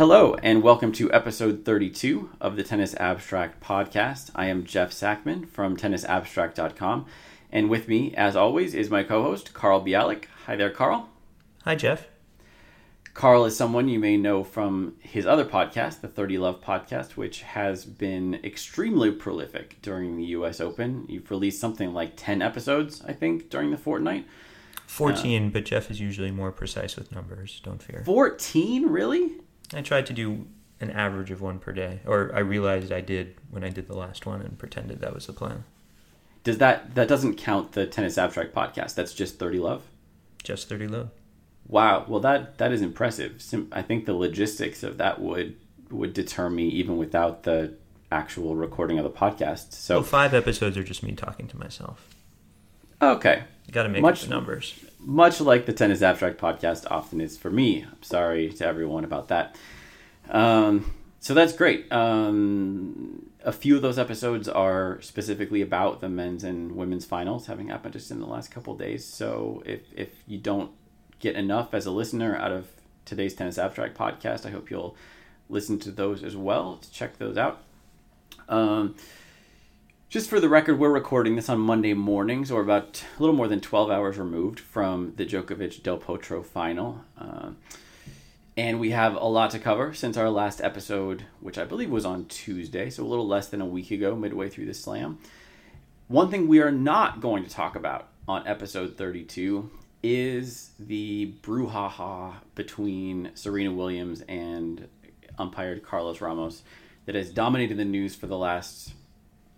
Hello, and welcome to episode 32 of the Tennis Abstract podcast. I am Jeff Sackmann from tennisabstract.com, and with me, as always, is my co host, Carl Bialik. Hi there, Carl. Hi, Jeff. Carl is someone you may know from his other podcast, the 30 Love podcast, which has been extremely prolific during the US Open. You've released something like 10 episodes, I think, during the fortnight. 14, uh, but Jeff is usually more precise with numbers. Don't fear. 14? Really? I tried to do an average of one per day, or I realized I did when I did the last one and pretended that was the plan. Does that that doesn't count the Tennis Abstract podcast? That's just 30 Love. Just 30 Love. Wow. Well, that that is impressive. I think the logistics of that would would deter me even without the actual recording of the podcast. So well, five episodes are just me talking to myself. Okay. You got to make much, up the numbers. Much like the Tennis Abstract podcast often is for me. I'm sorry to everyone about that. Um, so that's great. Um, a few of those episodes are specifically about the men's and women's finals having happened just in the last couple days. So if, if you don't get enough as a listener out of today's Tennis Abstract podcast, I hope you'll listen to those as well to check those out. Um, just for the record, we're recording this on Monday mornings, or about a little more than 12 hours removed from the Djokovic Del Potro final. Uh, and we have a lot to cover since our last episode, which I believe was on Tuesday, so a little less than a week ago, midway through the slam. One thing we are not going to talk about on episode 32 is the brouhaha between Serena Williams and umpired Carlos Ramos that has dominated the news for the last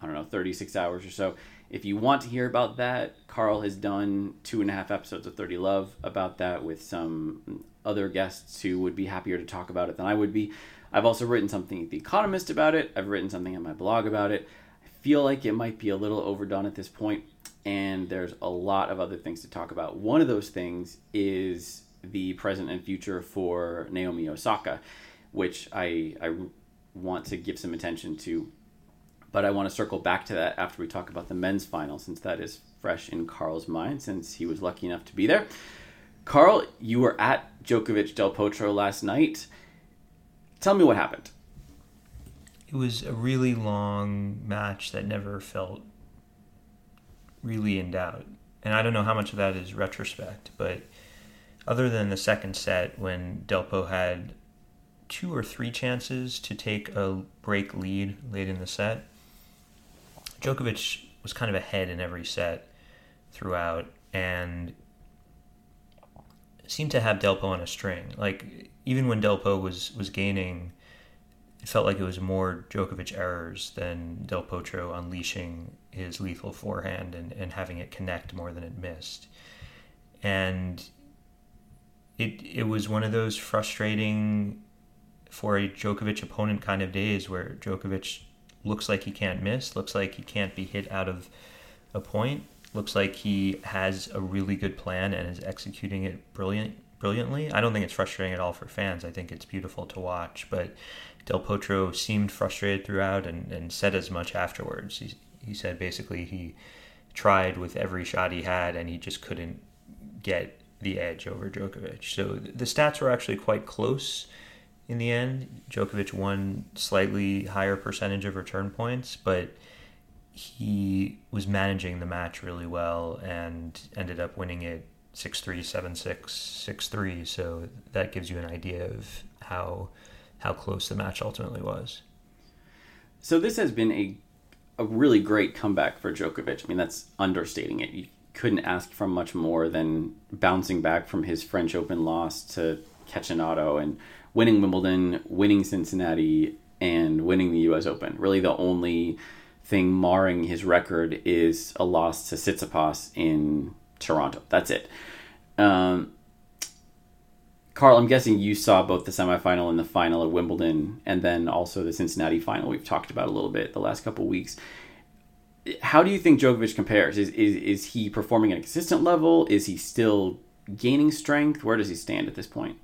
I don't know, 36 hours or so. If you want to hear about that, Carl has done two and a half episodes of 30 Love about that with some other guests who would be happier to talk about it than I would be. I've also written something at The Economist about it. I've written something on my blog about it. I feel like it might be a little overdone at this point, and there's a lot of other things to talk about. One of those things is the present and future for Naomi Osaka, which I, I want to give some attention to but I want to circle back to that after we talk about the men's final, since that is fresh in Carl's mind, since he was lucky enough to be there. Carl, you were at Djokovic Del Potro last night. Tell me what happened. It was a really long match that never felt really in doubt. And I don't know how much of that is retrospect, but other than the second set when Delpo had two or three chances to take a break lead late in the set, Djokovic was kind of ahead in every set throughout and seemed to have Delpo on a string. Like even when Delpo was was gaining, it felt like it was more Djokovic errors than Del Potro unleashing his lethal forehand and, and having it connect more than it missed. And it it was one of those frustrating for a Djokovic opponent kind of days where Djokovic looks like he can't miss, looks like he can't be hit out of a point, looks like he has a really good plan and is executing it brilliant brilliantly. I don't think it's frustrating at all for fans. I think it's beautiful to watch, but Del Potro seemed frustrated throughout and, and said as much afterwards. He, he said basically he tried with every shot he had and he just couldn't get the edge over Djokovic. So the stats were actually quite close in the end. Djokovic won slightly higher percentage of return points, but he was managing the match really well and ended up winning it 6-3, 7-6, 6-3. So that gives you an idea of how how close the match ultimately was. So this has been a a really great comeback for Djokovic. I mean, that's understating it. You couldn't ask for much more than bouncing back from his French Open loss to auto and winning Wimbledon, winning Cincinnati, and winning the U.S. Open. Really, the only thing marring his record is a loss to Tsitsipas in Toronto. That's it. Um, Carl, I'm guessing you saw both the semifinal and the final at Wimbledon, and then also the Cincinnati final. We've talked about a little bit the last couple weeks. How do you think Djokovic compares? Is, is is he performing at a consistent level? Is he still gaining strength? Where does he stand at this point?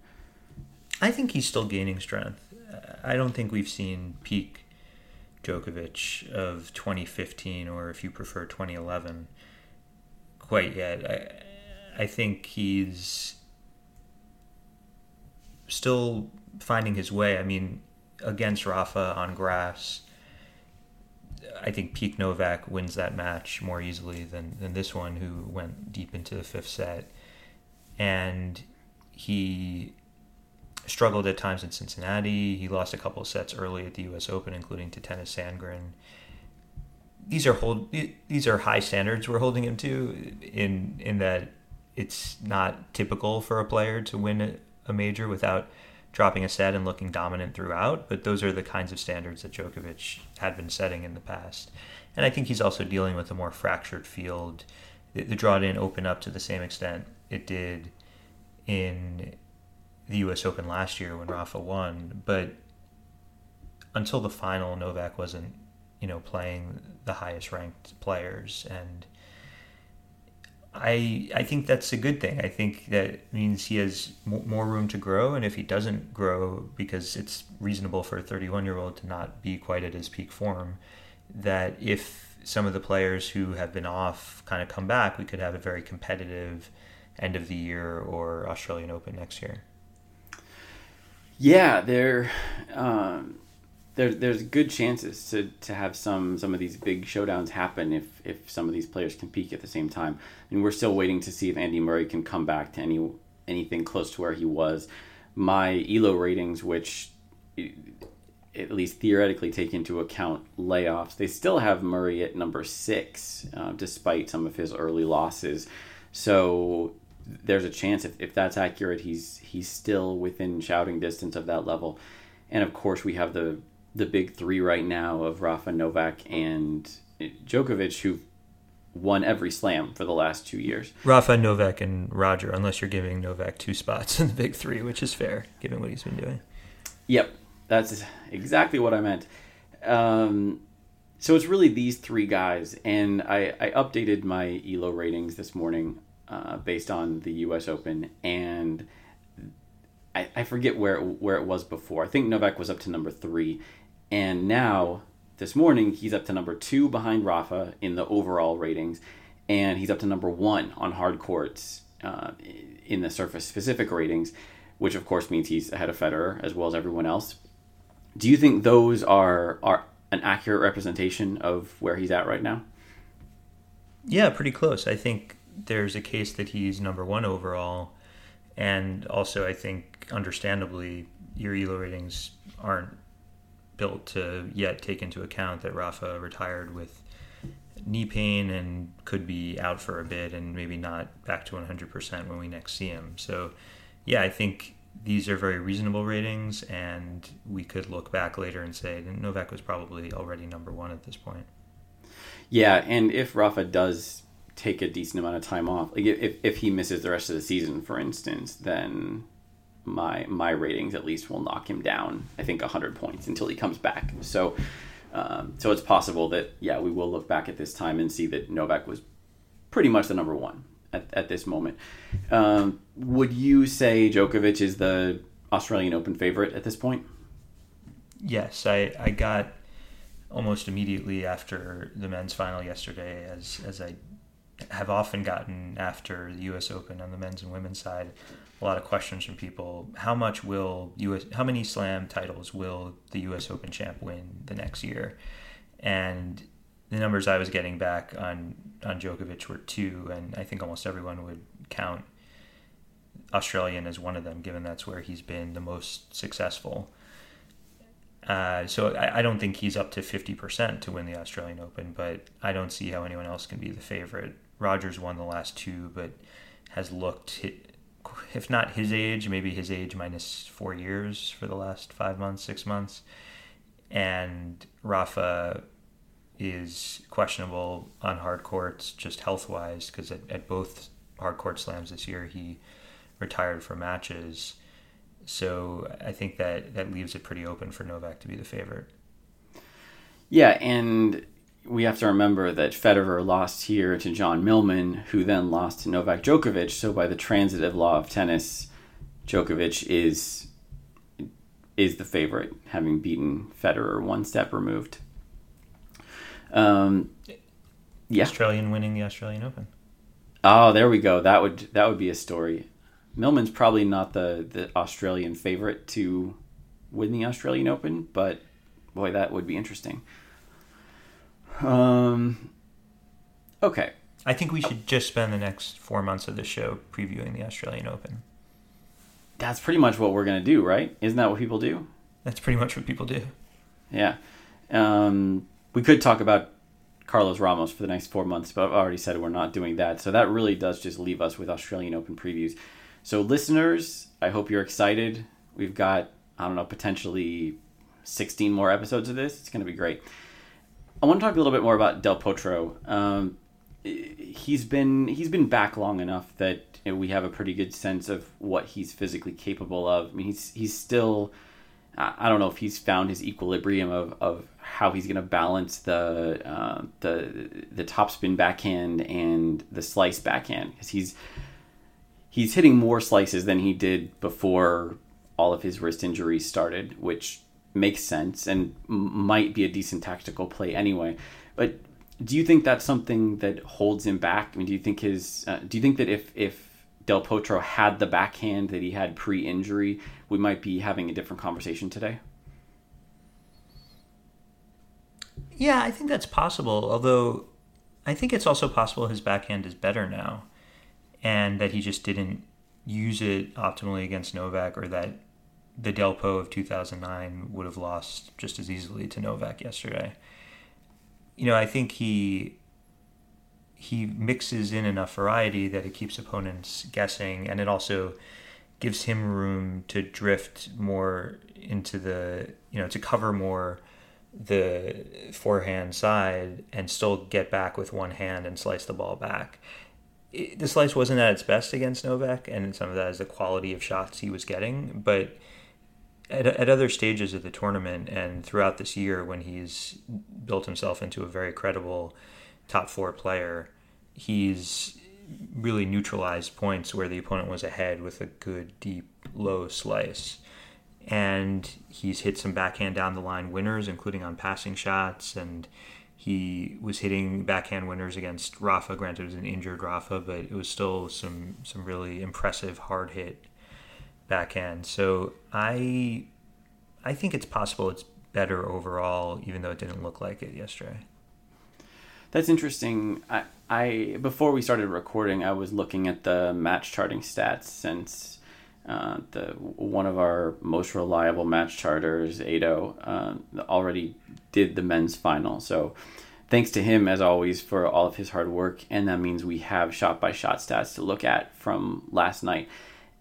I think he's still gaining strength. I don't think we've seen peak Djokovic of 2015 or if you prefer 2011 quite yet. I I think he's still finding his way. I mean, against Rafa on grass, I think peak Novak wins that match more easily than, than this one, who went deep into the fifth set. And he struggled at times in Cincinnati. He lost a couple of sets early at the U.S. Open, including to Tennys Sandgren. These are hold these are high standards we're holding him to in in that it's not typical for a player to win a major without dropping a set and looking dominant throughout. But those are the kinds of standards that Djokovic had been setting in the past. And I think he's also dealing with a more fractured field. The, the draw didn't open up to the same extent it did in the U.S. Open last year when Rafa won, but until the final, Novak wasn't, you know, playing the highest ranked players, and I I think that's a good thing. I think that means he has more room to grow, and if he doesn't grow, because it's reasonable for a 31 year old to not be quite at his peak form, that if some of the players who have been off kind of come back, we could have a very competitive end of the year or Australian Open next year. Yeah, there, um, there, there's good chances to, to have some some of these big showdowns happen if if some of these players can peak at the same time. And we're still waiting to see if Andy Murray can come back to any anything close to where he was. My Elo ratings, which at least theoretically take into account layoffs, they still have Murray at number six, uh, despite some of his early losses. So there's a chance if, if that's accurate, he's he's still within shouting distance of that level. And of course, we have the the big three right now of Rafa, Novak, and Djokovic, who won every slam for the last two years. Rafa, Novak, and Roger, unless you're giving Novak two spots in the big three, which is fair given what he's been doing. Yep, that's exactly what I meant. Um, so it's really these three guys, and I, I updated my Elo ratings this morning uh, based on the U.S. Open, and I, I forget where it, where it was before. I think Novak was up to number three, and now this morning he's up to number two behind Rafa in the overall ratings, and he's up to number one on hard courts uh, in the surface specific ratings, which of course means he's ahead of Federer as well as everyone else. Do you think those are are an accurate representation of where he's at right now? Yeah, pretty close. I think there's a case that he's number one overall, and also I think understandably your ELO ratings aren't built to yet take into account that Rafa retired with knee pain and could be out for a bit and maybe not back to 100% when we next see him. So, yeah, I think these are very reasonable ratings, and we could look back later and say Novak was probably already number one at this point. Yeah, and if Rafa does take a decent amount of time off. Like if, if he misses the rest of the season, for instance, then my my ratings at least will knock him down. I think hundred points until he comes back. So um, so it's possible that yeah we will look back at this time and see that Novak was pretty much the number one at, at this moment. Um, would you say Djokovic is the Australian Open favorite at this point? Yes, I I got almost immediately after the men's final yesterday as as I have often gotten after the U.S. Open on the men's and women's side a lot of questions from people. How much will U.S. How many Slam titles will the U.S. Open champ win the next year? And the numbers I was getting back on on Djokovic were two, and I think almost everyone would count Australian as one of them, given that's where he's been the most successful. Uh, so I, I, don't think he's up to 50% to win the Australian Open, but I don't see how anyone else can be the favorite Rogers won the last two, but has looked, if not his age, maybe his age minus four years for the last five months, six months. And Rafa is questionable on hard courts, just health wise, because at, at both hard court slams this year, he retired for matches. So I think that that leaves it pretty open for Novak to be the favorite. Yeah, and we have to remember that Federer lost here to John Millman, who then lost to Novak Djokovic. So by the transitive law of tennis, Djokovic is is the favorite, having beaten Federer one step removed. Um, yeah. Australian winning the Australian Open. Oh, there we go. That would that would be a story. Millman's probably not the the Australian favorite to win the Australian Open, but boy, that would be interesting. Um. Okay. I think we should just spend the next four months of the show previewing the Australian Open. That's pretty much what we're gonna do, right? Isn't that what people do? That's pretty much what people do. Yeah. Um, we could talk about Carlos Ramos for the next four months, but I've already said we're not doing that. So that really does just leave us with Australian Open previews. So, listeners, I hope you're excited. We've got, I don't know, potentially 16 more episodes of this. It's going to be great. I want to talk a little bit more about Del Potro. Um, he's been he's been back long enough that you know, we have a pretty good sense of what he's physically capable of. I mean, he's he's still I don't know if he's found his equilibrium of, of how he's going to balance the uh, the the topspin backhand and the slice backhand because he's he's hitting more slices than he did before all of his wrist injuries started, which makes sense and might be a decent tactical play anyway. But do you think that's something that holds him back? I mean, do you think his uh, do you think that if if Del Potro had the backhand that he had pre-injury, we might be having a different conversation today? Yeah, I think that's possible. Although I think it's also possible his backhand is better now, and that he just didn't use it optimally against Novak, or that the Delpo of 2009 would have lost just as easily to Novak yesterday. You know, I think he he mixes in enough variety that it keeps opponents guessing, and it also gives him room to drift more into the you know to cover more the forehand side and still get back with one hand and slice the ball back. It, the slice wasn't at its best against Novak, and some of that is the quality of shots he was getting. But at, at other stages of the tournament and throughout this year, when he's built himself into a very credible top four player, he's really neutralized points where the opponent was ahead with a good, deep, low slice and he's hit some backhand down the line winners, including on passing shots, and he was hitting backhand winners against Rafa. Granted, it was an injured Rafa, but it was still some some really impressive hard hit backhand. So I I think it's possible it's better overall, even though it didn't look like it yesterday. That's interesting. I, I before we started recording, I was looking at the match charting stats since uh, the one of our most reliable match charters, Ado, uh, already did the men's final. So thanks to him as always for all of his hard work, and that means we have shot by shot stats to look at from last night,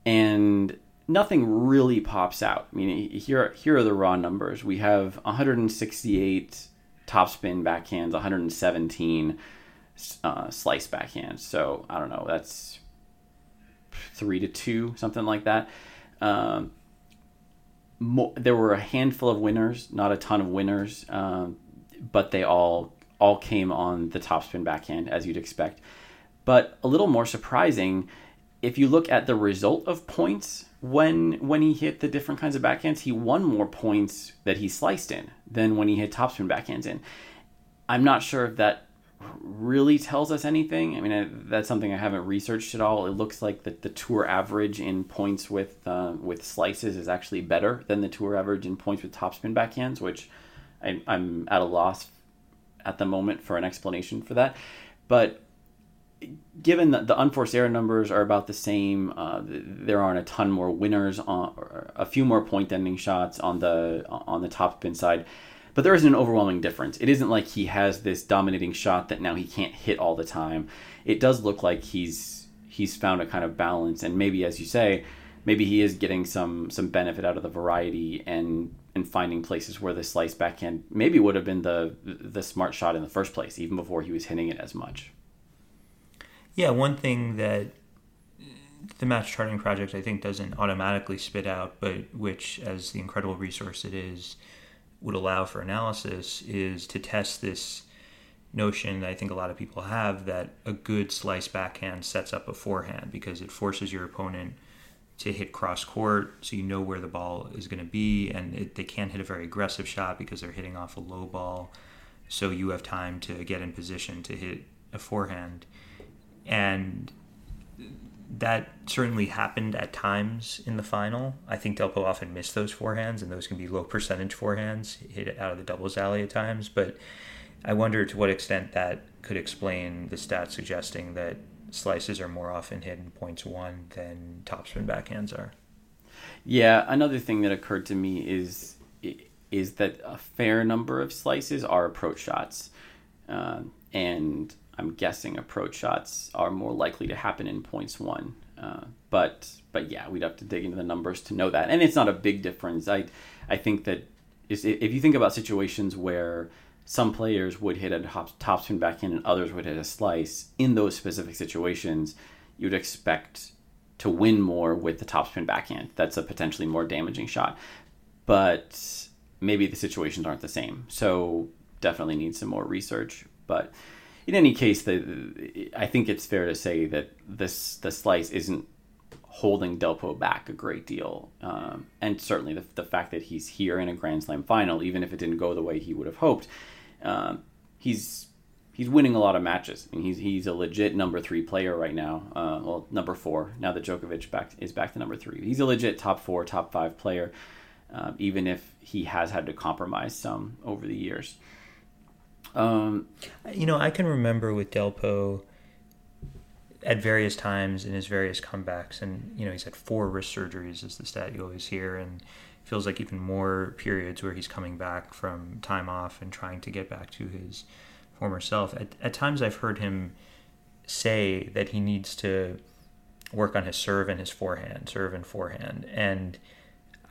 and nothing really pops out. I mean, here here are the raw numbers. We have 168 topspin backhands, 117 uh, slice backhands. So I don't know. That's three to two, something like that. Um, there were a handful of winners, not a ton of winners, um, but they all all came on the topspin backhand as you'd expect. But a little more surprising, if you look at the result of points when when he hit the different kinds of backhands, he won more points that he sliced in than when he hit topspin backhands in. I'm not sure if that really tells us anything. I mean, I, that's something I haven't researched at all. It looks like the, the tour average in points with uh, with slices is actually better than the tour average in points with topspin backhands, which I, I'm at a loss at the moment for an explanation for that. But given that the unforced error numbers are about the same, uh, there aren't a ton more winners on a few more point ending shots on the on the topspin side but there isn't an overwhelming difference. It isn't like he has this dominating shot that now he can't hit all the time. It does look like he's he's found a kind of balance, and maybe, as you say, maybe he is getting some some benefit out of the variety and and finding places where the slice backhand maybe would have been the the smart shot in the first place, even before he was hitting it as much. Yeah, one thing that the match charting project I think doesn't automatically spit out, but which, as the incredible resource it is, would allow for analysis is to test this notion that I think a lot of people have that a good slice backhand sets up a forehand because it forces your opponent to hit cross court so you know where the ball is going to be and it, they can't hit a very aggressive shot because they're hitting off a low ball. So you have time to get in position to hit a forehand and that certainly happened at times in the final. I think Delpo often missed those forehands, and those can be low percentage forehands, hit out of the doubles alley at times. But I wonder to what extent that could explain the stat suggesting that slices are more often hit in points won than topspin backhands are. Yeah, another thing that occurred to me is is that a fair number of slices are approach shots, uh, and I'm guessing approach shots are more likely to happen in points won. Uh, but but yeah, we'd have to dig into the numbers to know that, and it's not a big difference. I I think that if you think about situations where some players would hit a top, topspin backhand and others would hit a slice in those specific situations, you'd expect to win more with the topspin backhand. That's a potentially more damaging shot, but maybe the situations aren't the same. So definitely need some more research, but in any case, the, I think it's fair to say that this the slice isn't holding Delpo back a great deal, um, and certainly the, the fact that he's here in a Grand Slam final, even if it didn't go the way he would have hoped, um, he's he's winning a lot of matches. I mean, he's he's a legit number three player right now. Uh, well, number four now that Djokovic back is back to number three. He's a legit top four, top five player, uh, even if he has had to compromise some over the years. Um, you know, I can remember with Delpo at various times in his various comebacks, and you know, he's had four wrist surgeries, is the stat you always hear, and feels like even more periods where he's coming back from time off and trying to get back to his former self. At, at times, I've heard him say that he needs to work on his serve and his forehand, serve and forehand, and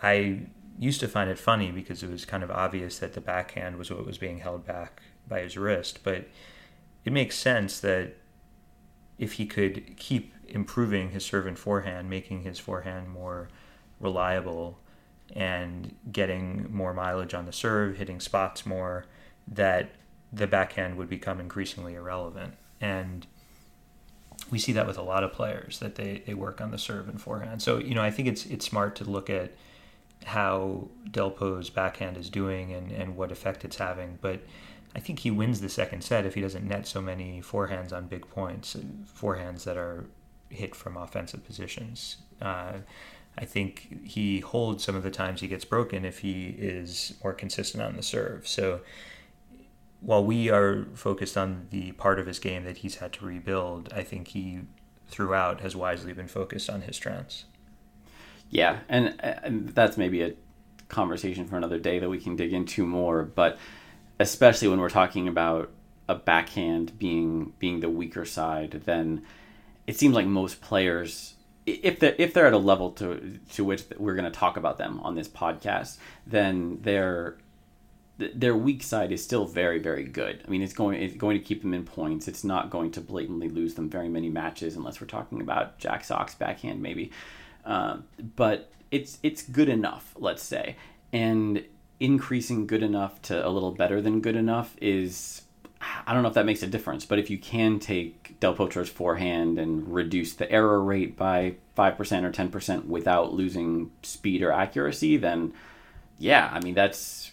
I used to find it funny because it was kind of obvious that the backhand was what was being held back by his wrist. But it makes sense that if he could keep improving his serve and forehand, making his forehand more reliable and getting more mileage on the serve, hitting spots more, that the backhand would become increasingly irrelevant. And we see that with a lot of players that they, they work on the serve and forehand. So, you know, I think it's it's smart to look at how Delpo's backhand is doing and, and what effect it's having. But I think he wins the second set if he doesn't net so many forehands on big points, uh, forehands that are hit from offensive positions. Uh, I think he holds some of the times he gets broken if he is more consistent on the serve. So while we are focused on the part of his game that he's had to rebuild, I think he throughout has wisely been focused on his strengths. Yeah, and, and that's maybe a conversation for another day that we can dig into more. But especially when we're talking about a backhand being being the weaker side, then it seems like most players, if they're if they're at a level to to which we're going to talk about them on this podcast, then their their weak side is still very very good. I mean, it's going it's going to keep them in points. It's not going to blatantly lose them very many matches unless we're talking about Jack Sock's backhand maybe, um, but it's it's good enough, let's say, and increasing good enough to a little better than good enough is I don't know if that makes a difference, but if you can take Del Potro's forehand and reduce the error rate by 5% or 10% without losing speed or accuracy, then yeah, I mean that's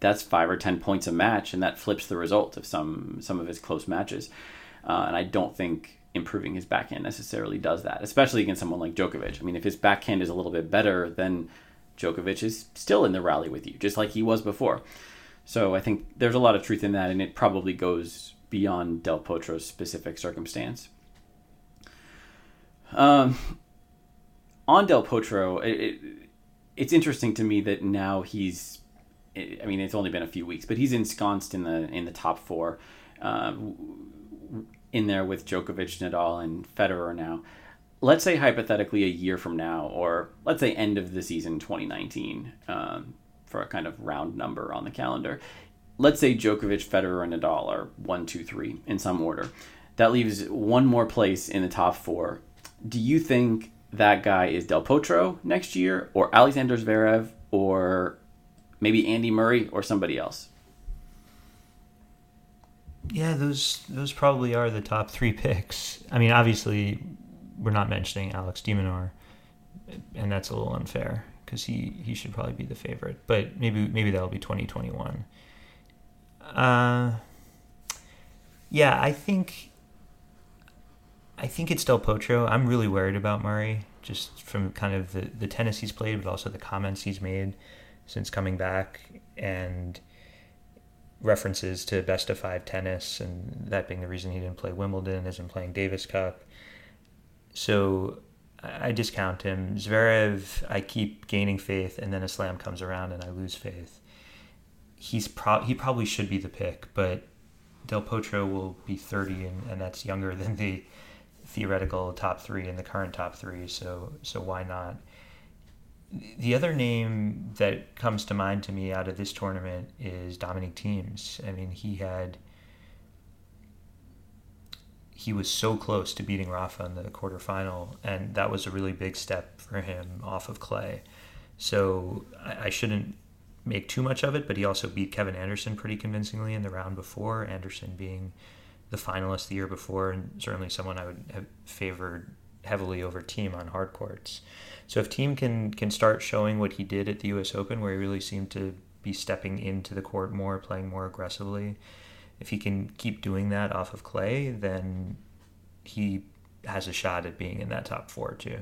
that's 5 or 10 points a match and that flips the result of some some of his close matches. Uh, and I don't think improving his backhand necessarily does that, especially against someone like Djokovic. I mean, if his backhand is a little bit better, then Djokovic is still in the rally with you, just like he was before. So I think there's a lot of truth in that, and it probably goes beyond Del Potro's specific circumstance. Um, on Del Potro, it, it, it's interesting to me that now he's. I mean, it's only been a few weeks, but he's ensconced in the in the top four, uh, in there with Djokovic, Nadal, and Federer now let's say hypothetically a year from now, or let's say end of the season 2019, um, for a kind of round number on the calendar. Let's say Djokovic, Federer, and Nadal are one, two, three in some order. That leaves one more place in the top four. Do you think that guy is Del Potro next year, or Alexander Zverev, or maybe Andy Murray, or somebody else? Yeah, those those probably are the top three picks. I mean, obviously, we're not mentioning Alex de Minaur, and that's a little unfair because he, he should probably be the favorite. But maybe maybe that'll be 2021. Uh, yeah, I think I think it's Del Potro. I'm really worried about Murray, just from kind of the, the tennis he's played, but also the comments he's made since coming back and references to best of five tennis, and that being the reason he didn't play Wimbledon, isn't playing Davis Cup. So I discount him. Zverev, I keep gaining faith, and then a slam comes around and I lose faith. He's pro- he probably should be the pick, but Del Potro will be 30, and, and that's younger than the theoretical top three and the current top three. So so why not? The other name that comes to mind to me out of this tournament is Dominic Thiems. I mean, he had he was so close to beating Rafa in the quarterfinal, and that was a really big step for him off of clay. So I, I shouldn't make too much of it, but he also beat Kevin Anderson pretty convincingly in the round before. Anderson being the finalist the year before, and certainly someone I would have favored heavily over Thiem on hard courts. So if Thiem can can start showing what he did at the U.S. Open, where he really seemed to be stepping into the court more, playing more aggressively, if he can keep doing that off of clay, then he has a shot at being in that top four too.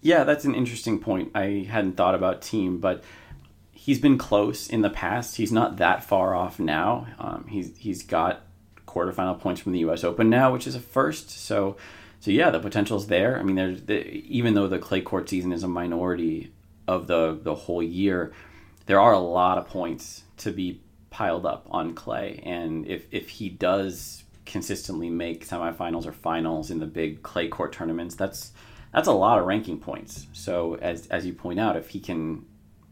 Yeah, that's an interesting point. I hadn't thought about Thiem, but he's been close in the past. He's not that far off now. Um, he's he's got quarterfinal points from the U.S. Open now, which is a first. So, so yeah, the potential's there. I mean, there's the, even though the clay court season is a minority of the the whole year, there are a lot of points to be piled up on clay, and if if he does consistently make semifinals or finals in the big clay court tournaments, that's that's a lot of ranking points. So as as you point out, if he can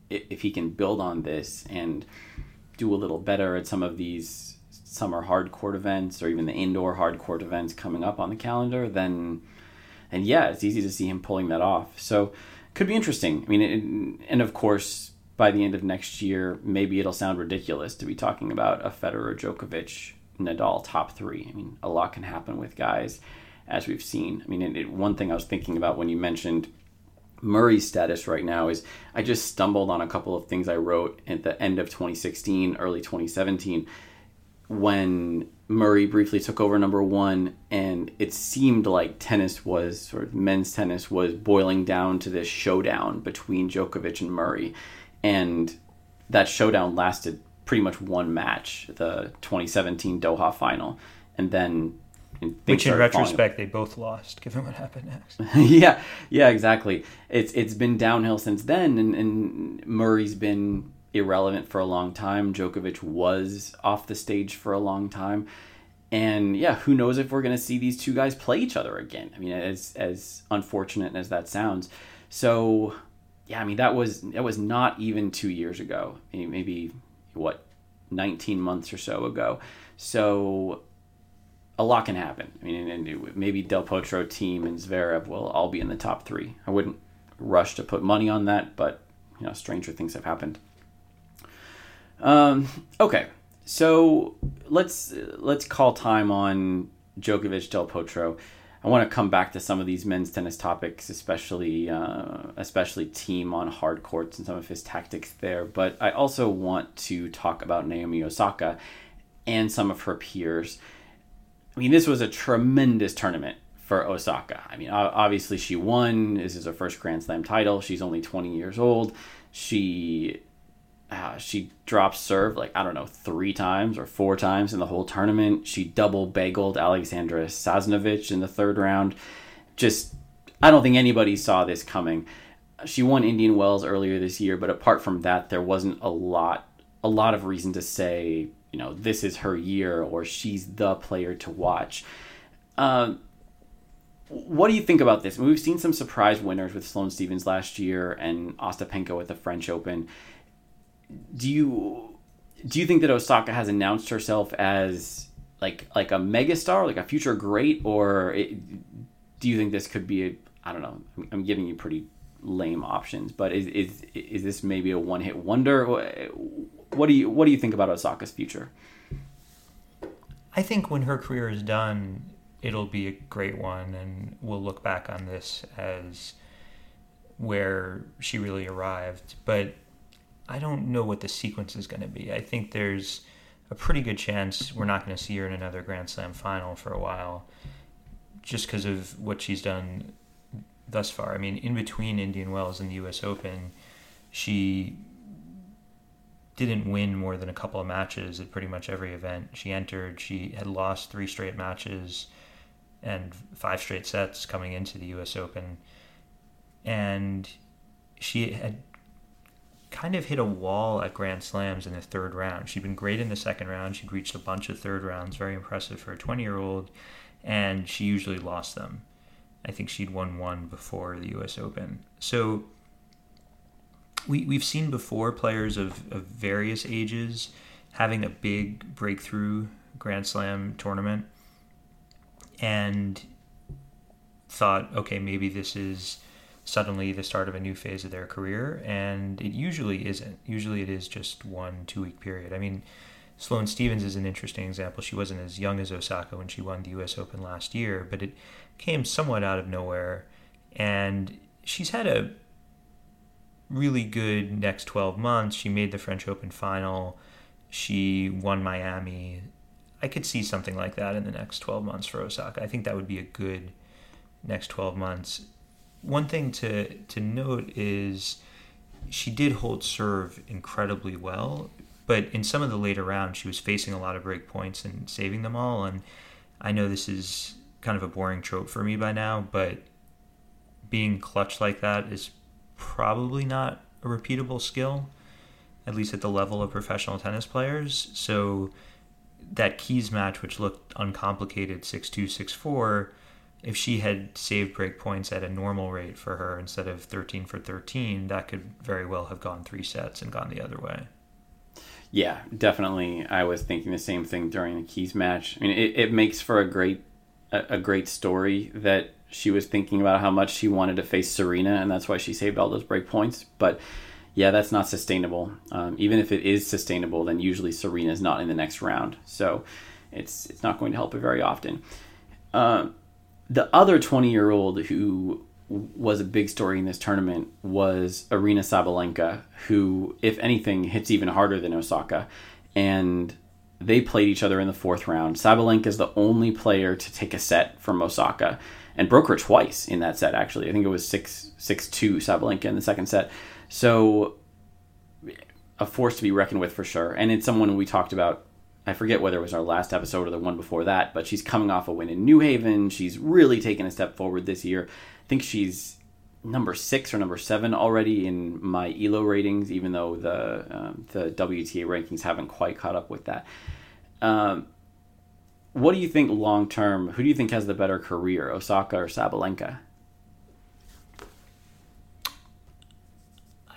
if he can build on this and do a little better at some of these summer hard court events or even the indoor hard court events coming up on the calendar, then and yeah, it's easy to see him pulling that off. So could be interesting. I mean, it, and of course, by the end of next year, maybe it'll sound ridiculous to be talking about a Federer, Djokovic, Nadal top three. I mean, a lot can happen with guys, as we've seen. I mean, it, it, one thing I was thinking about when you mentioned Murray's status right now is I just stumbled on a couple of things I wrote at the end of 2016, early 2017, when Murray briefly took over number one, and it seemed like tennis was, of men's tennis was boiling down to this showdown between Djokovic and Murray and that showdown lasted pretty much one match, the 2017 Doha final, and then. Which, in retrospect, they both lost, given what happened next. yeah, yeah, exactly. It's it's been downhill since then, and, and Murray's been irrelevant for a long time. Djokovic was off the stage for a long time, and yeah, who knows if we're going to see these two guys play each other again? I mean, as as unfortunate as that sounds, so yeah, I mean that was that was not even two years ago. Maybe what, nineteen months or so ago. So a lot can happen. I mean, and maybe Del Potro, Thiem, and Zverev will all be in the top three. I wouldn't rush to put money on that, but you know, stranger things have happened. Um, okay, so let's let's call time on Djokovic, Del Potro. I want to come back to some of these men's tennis topics, especially uh, especially Thiem on hard courts and some of his tactics there. But I also want to talk about Naomi Osaka and some of her peers. I mean, this was a tremendous tournament for Osaka. I mean, obviously she won. This is her first Grand Slam title. She's only 20 years old. She uh, she dropped serve like I don't know three times or four times in the whole tournament. She double bageled Alexandra Sasnovich in the third round. Just I don't think anybody saw this coming. She won Indian Wells earlier this year, but apart from that, there wasn't a lot a lot of reason to say you know this is her year or she's the player to watch. Um, what do you think about this? We've seen some surprise winners with Sloane Stevens last year and Ostapenko at the French Open do you do you think that Osaka has announced herself as like like a megastar, like a future great, or it, do you think this could be a I don't know. I'm giving you pretty lame options, but is is is this maybe a one hit wonder? What do you what do you think about Osaka's future? I think when her career is done, it'll be a great one, and we'll look back on this as where she really arrived. But I don't know what the sequence is going to be. I think there's a pretty good chance we're not going to see her in another Grand Slam final for a while. just because of what she's done thus far. I mean, in between Indian Wells and the U.S. Open, she didn't win more than a couple of matches at pretty much every event she entered. She had lost three straight matches and five straight sets coming into the U.S. Open, and she had kind of hit a wall at Grand Slams in the third round. She'd been great in the second round. She'd reached a bunch of third rounds, very impressive for a 20 year old, and she usually lost them. I think she'd won one before the US Open. So we, we've seen before players of, of various ages having a big breakthrough Grand Slam tournament and thought, okay, maybe this is suddenly the start of a new phase of their career, and it usually isn't. Usually it is just one two week period. I mean, Sloane Stevens is an interesting example. She wasn't as young as Osaka when she won the U.S. Open last year, but it came somewhat out of nowhere, and she's had a really good next 12 months. She made the French Open final. She won Miami. I could see something like that in the next 12 months for Osaka. I think that would be a good next 12 months one thing to to note is she did hold serve incredibly well, but in some of the later rounds, she was facing a lot of break points and saving them all. And I know this is kind of a boring trope for me by now, but being clutch like that is probably not a repeatable skill, at least at the level of professional tennis players. So that Keys match, which looked uncomplicated, six two six four if she had saved break points at a normal rate for her instead of 13 for 13, that could very well have gone three sets and gone the other way. Yeah, definitely. I was thinking the same thing during the Keys match. I mean, it, it makes for a great a, a great story that she was thinking about how much she wanted to face Serena, and that's why she saved all those break points. But yeah, that's not sustainable. Um, even if it is sustainable, then usually Serena is not in the next round, so it's it's not going to help her very often. Um, the other 20 year old who was a big story in this tournament was Aryna Sabalenka, who, if anything, hits even harder than Osaka. And they played each other in the fourth round. Sabalenka is the only player to take a set from Osaka and broke her twice in that set, actually. I think it was 6 6 2 Sabalenka in the second set. So, a force to be reckoned with for sure. And it's someone we talked about I forget whether it was our last episode or the one before that, but she's coming off a win in New Haven. She's really taken a step forward this year. I think she's number six or number seven already in my Elo ratings, even though the um, the WTA rankings haven't quite caught up with that. Um, what do you think long term? Who do you think has the better career, Osaka or Sabalenka?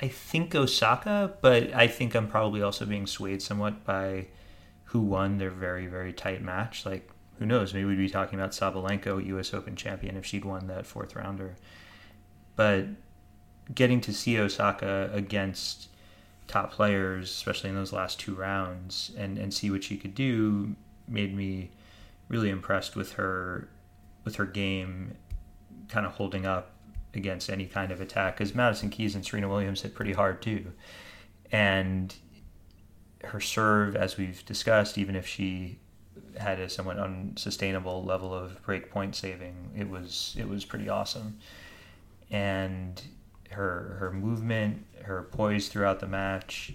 I think Osaka, but I think I'm probably also being swayed somewhat by who won their very very tight match. Like who knows? Maybe we'd be talking about Sabalenka, U.S. Open champion, if she'd won that fourth rounder. But getting to see Osaka against top players, especially in those last two rounds, and and see what she could do, made me really impressed with her with her game, kind of holding up against any kind of attack. Because Madison Keys and Serena Williams hit pretty hard too, and her serve, as we've discussed, even if she had a somewhat unsustainable level of break point saving, it was it was pretty awesome. And her her movement, her poise throughout the match,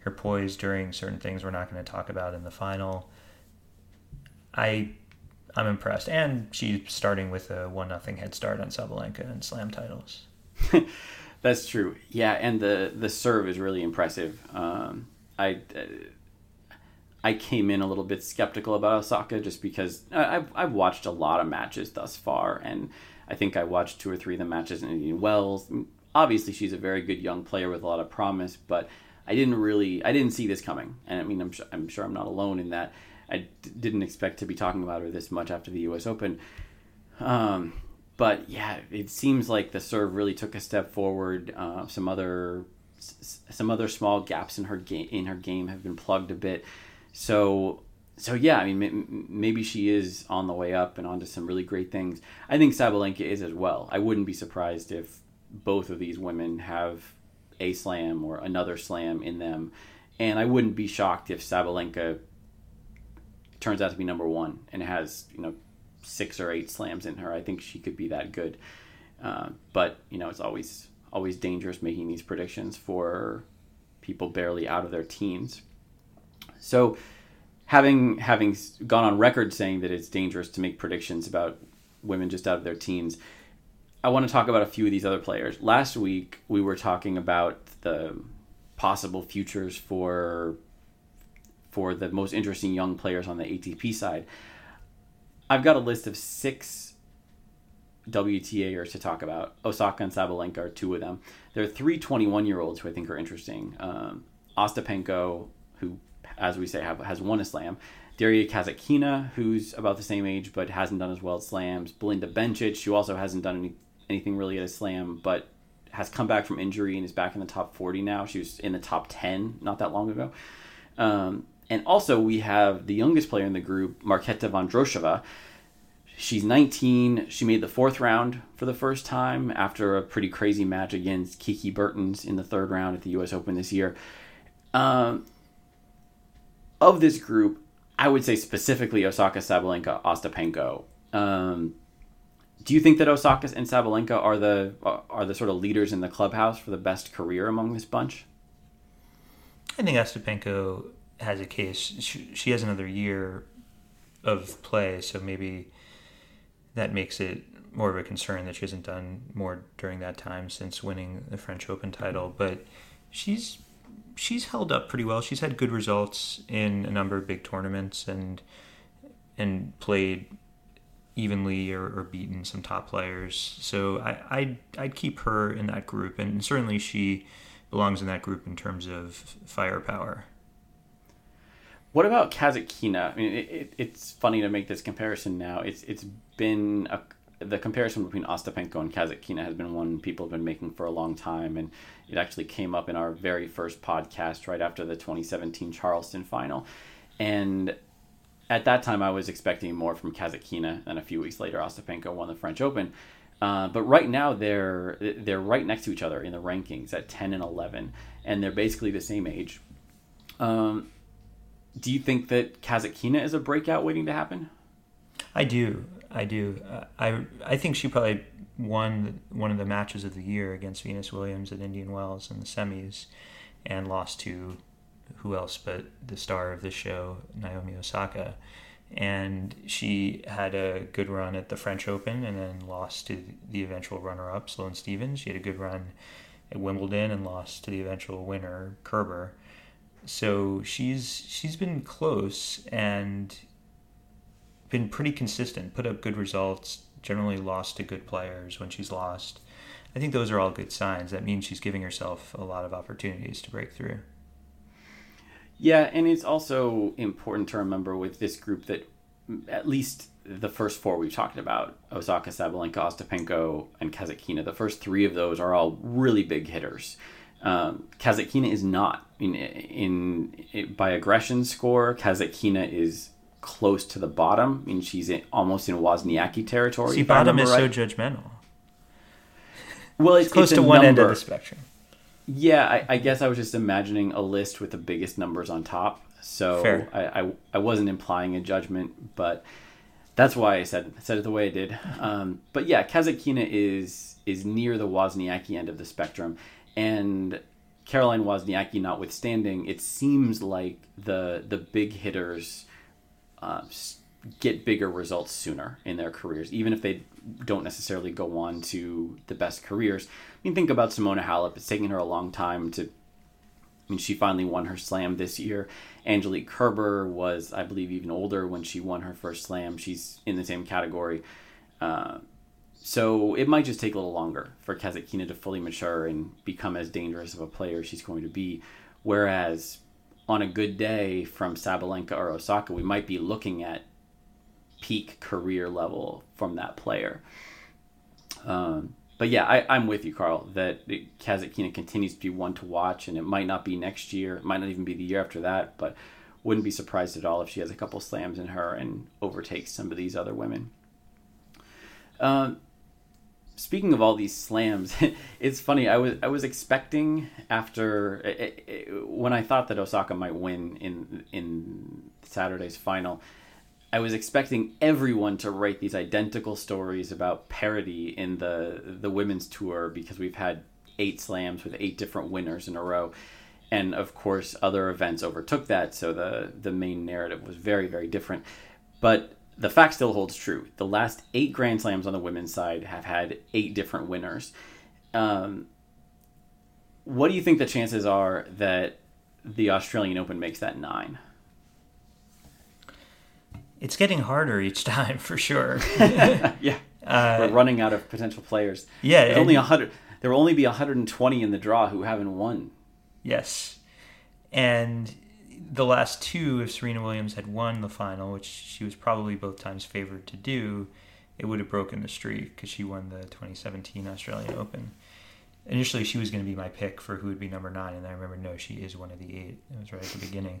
her poise during certain things we're not going to talk about in the final. I I'm impressed, and she's starting with a one nothing head start on Sabalenka and Slam titles. That's true. Yeah, and the the serve is really impressive. Um, I I came in a little bit skeptical about Osaka just because I've I've watched a lot of matches thus far, and I think I watched two or three of the matches in Indian Wells. Obviously, she's a very good young player with a lot of promise, but I didn't really I didn't see this coming, and I mean I'm sure, I'm sure I'm not alone in that. I d- didn't expect to be talking about her this much after the U.S. Open. Um, but yeah, it seems like the serve really took a step forward. Uh, some other some other small gaps in her game in her game have been plugged a bit. So so yeah, I mean maybe she is on the way up and onto some really great things. I think Sabalenka is as well. I wouldn't be surprised if both of these women have a slam or another slam in them, and I wouldn't be shocked if Sabalenka turns out to be number one and has you know six or eight slams in her. I think she could be that good. Uh, but you know, it's always always dangerous making these predictions for people barely out of their teens. So, having having gone on record saying that it's dangerous to make predictions about women just out of their teens, I want to talk about a few of these other players. Last week we were talking about the possible futures for for the most interesting young players on the ATP side. I've got a list of six WTAers to talk about. Osaka and Sabalenka are two of them. There are three 21 year olds who I think are interesting. Um, Ostapenko, who, as we say, have, has won a slam. Daria Kasatkina, who's about the same age but hasn't done as well at slams. Belinda Bencic, who also hasn't done any, anything really at a slam but has come back from injury and is back in the top 40 now. She was in the top 10 not that long ago. Um, and also, we have the youngest player in the group, Marketa Vondrousova. She's 19. She made the fourth round for the first time after a pretty crazy match against Kiki Bertens in the third round at the U.S. Open this year. Um, of this group, I would say specifically Osaka, Sabalenka, Ostapenko. Um, do you think that Osaka and Sabalenka are the are the sort of leaders in the clubhouse for the best career among this bunch? I think Ostapenko has a case. She, she has another year of play, so maybe that makes it more of a concern that she hasn't done more during that time since winning the French Open title. But she's she's held up pretty well. She's had good results in a number of big tournaments and and played evenly or, or beaten some top players. So I I'd, I'd keep her in that group, and certainly she belongs in that group in terms of firepower. What about Kasatkina? I mean, it, it, it's funny to make this comparison now. It's it's been a, the comparison between Ostapenko and Kasatkina has been one people have been making for a long time, and it actually came up in our very first podcast right after the 2017 Charleston final, and at that time I was expecting more from Kasatkina, and a few weeks later Ostapenko won the French Open. Uh, but right now they're they're right next to each other in the rankings at 10 and 11, and they're basically the same age. Um, do you think that Kasatkina is a breakout waiting to happen? I do. I do. Uh, I I think she probably won one of the matches of the year against Venus Williams at Indian Wells in the semis, and lost to who else but the star of this show, Naomi Osaka. And she had a good run at the French Open and then lost to the eventual runner up, Sloane Stevens. She had a good run at Wimbledon and lost to the eventual winner, Kerber so she's she's been close and been pretty consistent, put up good results, generally lost to good players when she's lost. I think those are all good signs. That means she's giving herself a lot of opportunities to break through. Yeah, and it's also important to remember with this group that at least the first four we've talked about Osaka, Sabalenka, Ostapenko, and Kasatkina the first three of those are all really big hitters. Um, Kasatkina is not in, in, in by aggression score. Kasatkina is close to the bottom. I mean, she's in, almost in Wozniacki territory. See, bottom is right. so judgmental. Well, it's, it's close it's to one number. end of the spectrum. Yeah, I, I, guess I was just imagining a list with the biggest numbers on top. So I, I, I wasn't implying a judgment, but that's why I said said it the way I did. Um, but yeah, Kasatkina is is near the Wozniacki end of the spectrum, and Caroline Wozniacki notwithstanding, it seems like the the big hitters uh, get bigger results sooner in their careers, even if they don't necessarily go on to the best careers. I mean, think about Simona Halep. It's taken her a long time to. I mean, she finally won her slam this year. Angelique Kerber was, I believe, even older when she won her first slam. She's in the same category. Uh, so it might just take a little longer for Kasatkina to fully mature and become as dangerous of a player she's going to be. Whereas on a good day from Sabalenka or Osaka, we might be looking at peak career level from that player. Um, but yeah, I, am with you, Carl, that Kasatkina continues to be one to watch, and it might not be next year, it might not even be the year after that, but wouldn't be surprised at all if she has a couple slams in her and overtakes some of these other women. Um, speaking of all these slams, it's funny. I was I was expecting after it, it, when I thought that Osaka might win in in Saturday's final, I was expecting everyone to write these identical stories about parity in the the women's tour because we've had eight slams with eight different winners in a row. And of course, other events overtook that, so the the main narrative was very very different. But the fact still holds true. The last eight Grand Slams on the women's side have had eight different winners. Um, what do you think the chances are that the Australian Open makes that nine? It's getting harder each time for sure. yeah, Uh, we're running out of potential players. yeah, There's only hundred. There will only be 120 in the draw who haven't won. Yes. And the last two, if Serena Williams had won the final, which she was probably both times favored to do, it would have broken the streak because she won the 2017 Australian Open. Initially, she was going to be my pick for who would be number nine, and I remember, no, she is one of the eight. It was right at the beginning.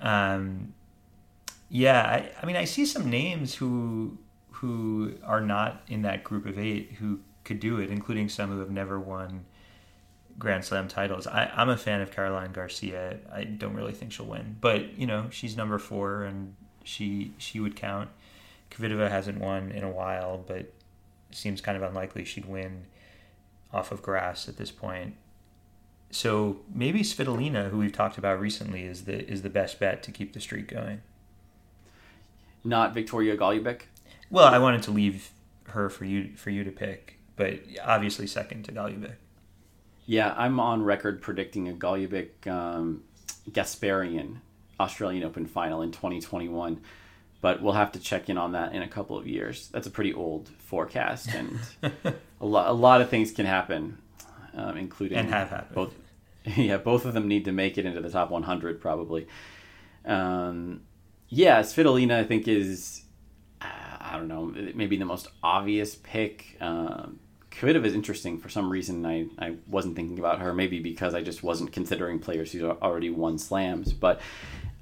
Um, yeah, I, I mean, I see some names who who are not in that group of eight who could do it, including some who have never won Grand Slam titles. I, I'm a fan of Caroline Garcia. I don't really think she'll win, but you know she's number four, and she she would count. Kvitova hasn't won in a while, but seems kind of unlikely she'd win off of grass at this point. So maybe Svitolina, who we've talked about recently, is the is the best bet to keep the streak going. Not Viktorija Golubic. Well, I wanted to leave her for you for you to pick, but obviously second to Golubic. Yeah, I'm on record predicting a Golubic um, Gasparyan Australian Open final in 2021, but we'll have to check in on that in a couple of years. That's a pretty old forecast, and a, lot, a lot of things can happen, um, including And have happened. both. Yeah, both of them need to make it into the top 100 probably. Um, yeah, Svitolina I think is uh, I don't know maybe the most obvious pick. Um, Kvitova is interesting for some reason. I, I wasn't thinking about her maybe because I just wasn't considering players who already won slams. But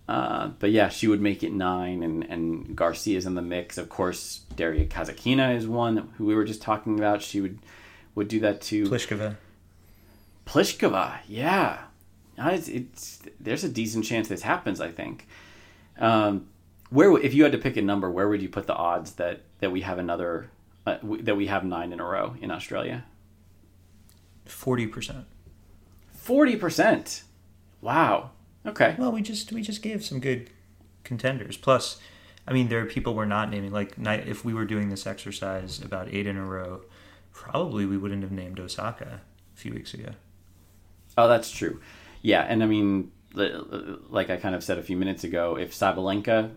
uh, but yeah, she would make it nine, and and Garcia's in the mix. Of course, Daria Kasatkina is one who we were just talking about. She would would do that too. Pliskova. Pliskova, yeah, Uh, it's, it's there's a decent chance this happens. I think. Um, where if you had to pick a number, where would you put the odds that that we have another uh, w- that we have nine in a row in Australia? Forty percent. Forty percent. Wow. Okay. Well, we just we just gave some good contenders. Plus, I mean, there are people we're not naming. Like, if we were doing this exercise about eight in a row, probably we wouldn't have named Osaka a few weeks ago. Oh, that's true. Yeah, and I mean, like I kind of said a few minutes ago, if Sabalenka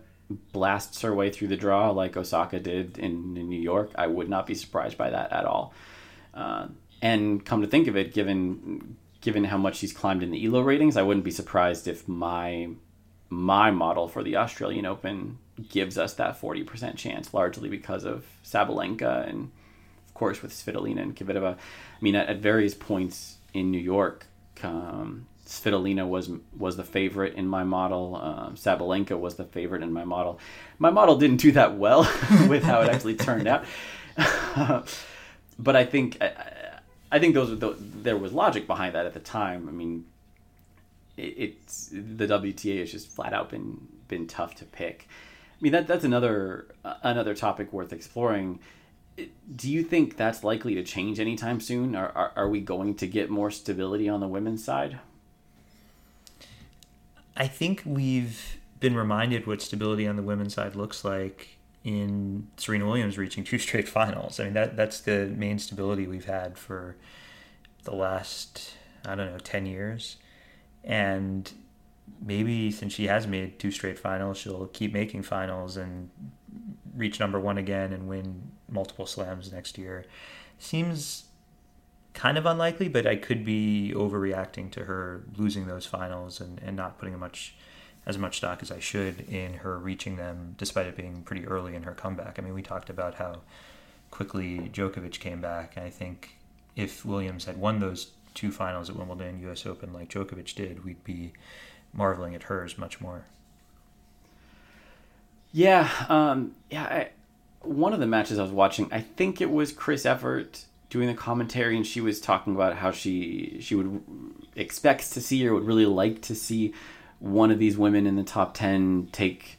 blasts her way through the draw like Osaka did in, in New York, I would not be surprised by that at all. Uh, and come to think of it, given given how much she's climbed in the Elo ratings, I wouldn't be surprised if my my model for the Australian Open gives us that forty percent chance, largely because of Sabalenka and of course with Svitolina and Kvitova. I mean, at, at various points in New York, um, Svitolina was was the favorite in my model. Um, Sabalenka was the favorite in my model. My model didn't do that well with how it actually turned out, but I think I, I think those the, there was logic behind that at the time. I mean, it, it's the WTA has just flat out been been tough to pick. I mean that that's another another topic worth exploring. Do you think that's likely to change anytime soon? Are, are, are we going to get more stability on the women's side? I think we've been reminded what stability on the women's side looks like in Serena Williams reaching two straight finals. I mean that that's the main stability we've had for the last I don't know ten years, and maybe since she has made two straight finals, she'll keep making finals and reach number one again and win multiple slams next year. Seems kind of unlikely, but I could be overreacting to her losing those finals and, and not putting much as much stock as I should in her reaching them, despite it being pretty early in her comeback. I mean, we talked about how quickly Djokovic came back, I think if Williams had won those two finals at Wimbledon, U.S. Open, like Djokovic did, we'd be marveling at hers much more. Yeah, um, yeah. I, one of the matches I was watching, I think it was Chris Evert doing the commentary, and she was talking about how she she would expects to see or would really like to see one of these women in the top ten take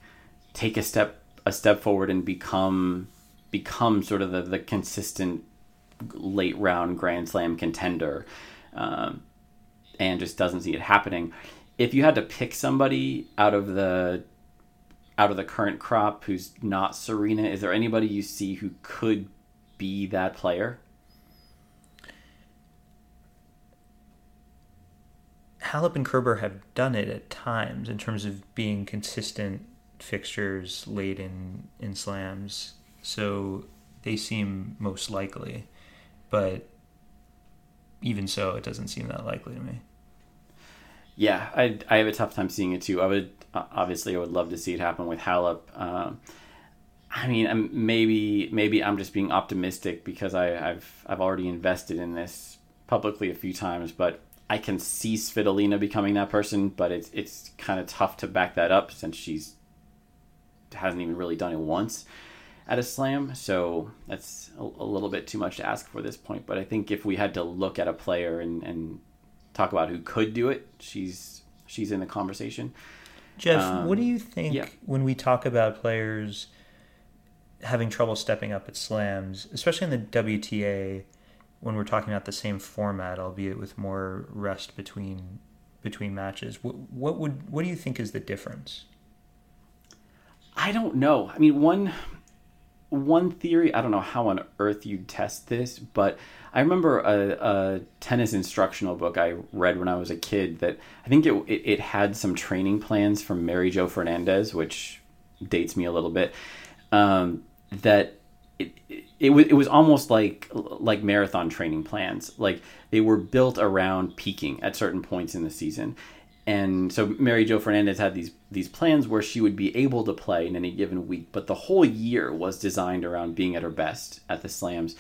take a step a step forward and become become sort of the, the consistent late round Grand Slam contender, um, and just doesn't see it happening. If you had to pick somebody out of the out of the current crop who's not Serena, is there anybody you see who could be that player? Halep and Kerber have done it at times in terms of being consistent fixtures late in, in slams. So they seem most likely. But even so, it doesn't seem that likely to me. Yeah, I, I have a tough time seeing it too. I would obviously I would love to see it happen with Halep. Um, I mean, maybe maybe I'm just being optimistic because I, have I've already invested in this publicly a few times, but I can see Svitolina becoming that person, but it's it's kind of tough to back that up since she's hasn't even really done it once at a slam. So that's a, a, little bit too much to ask for this point. But I think if we had to look at a player and, and talk about who could do it, she's she's in the conversation. Jeff, um, what do you think yeah. when we talk about players having trouble stepping up at slams, especially in the WTA, when we're talking about the same format, albeit with more rest between between matches? What, what would what do you think is the difference? I don't know. I mean, one one theory. I don't know how on earth you'd test this, but I remember a, a, tennis instructional book I read when I was a kid that I think it, it, it had some training plans from Mary Jo Fernandez, which dates me a little bit. Um, that it, it, it, was, it was almost like like marathon training plans. Like they were built around peaking at certain points in the season and so Mary Jo Fernandez had these these plans where she would be able to play in any given week, but the whole year was designed around being at her best at the slams.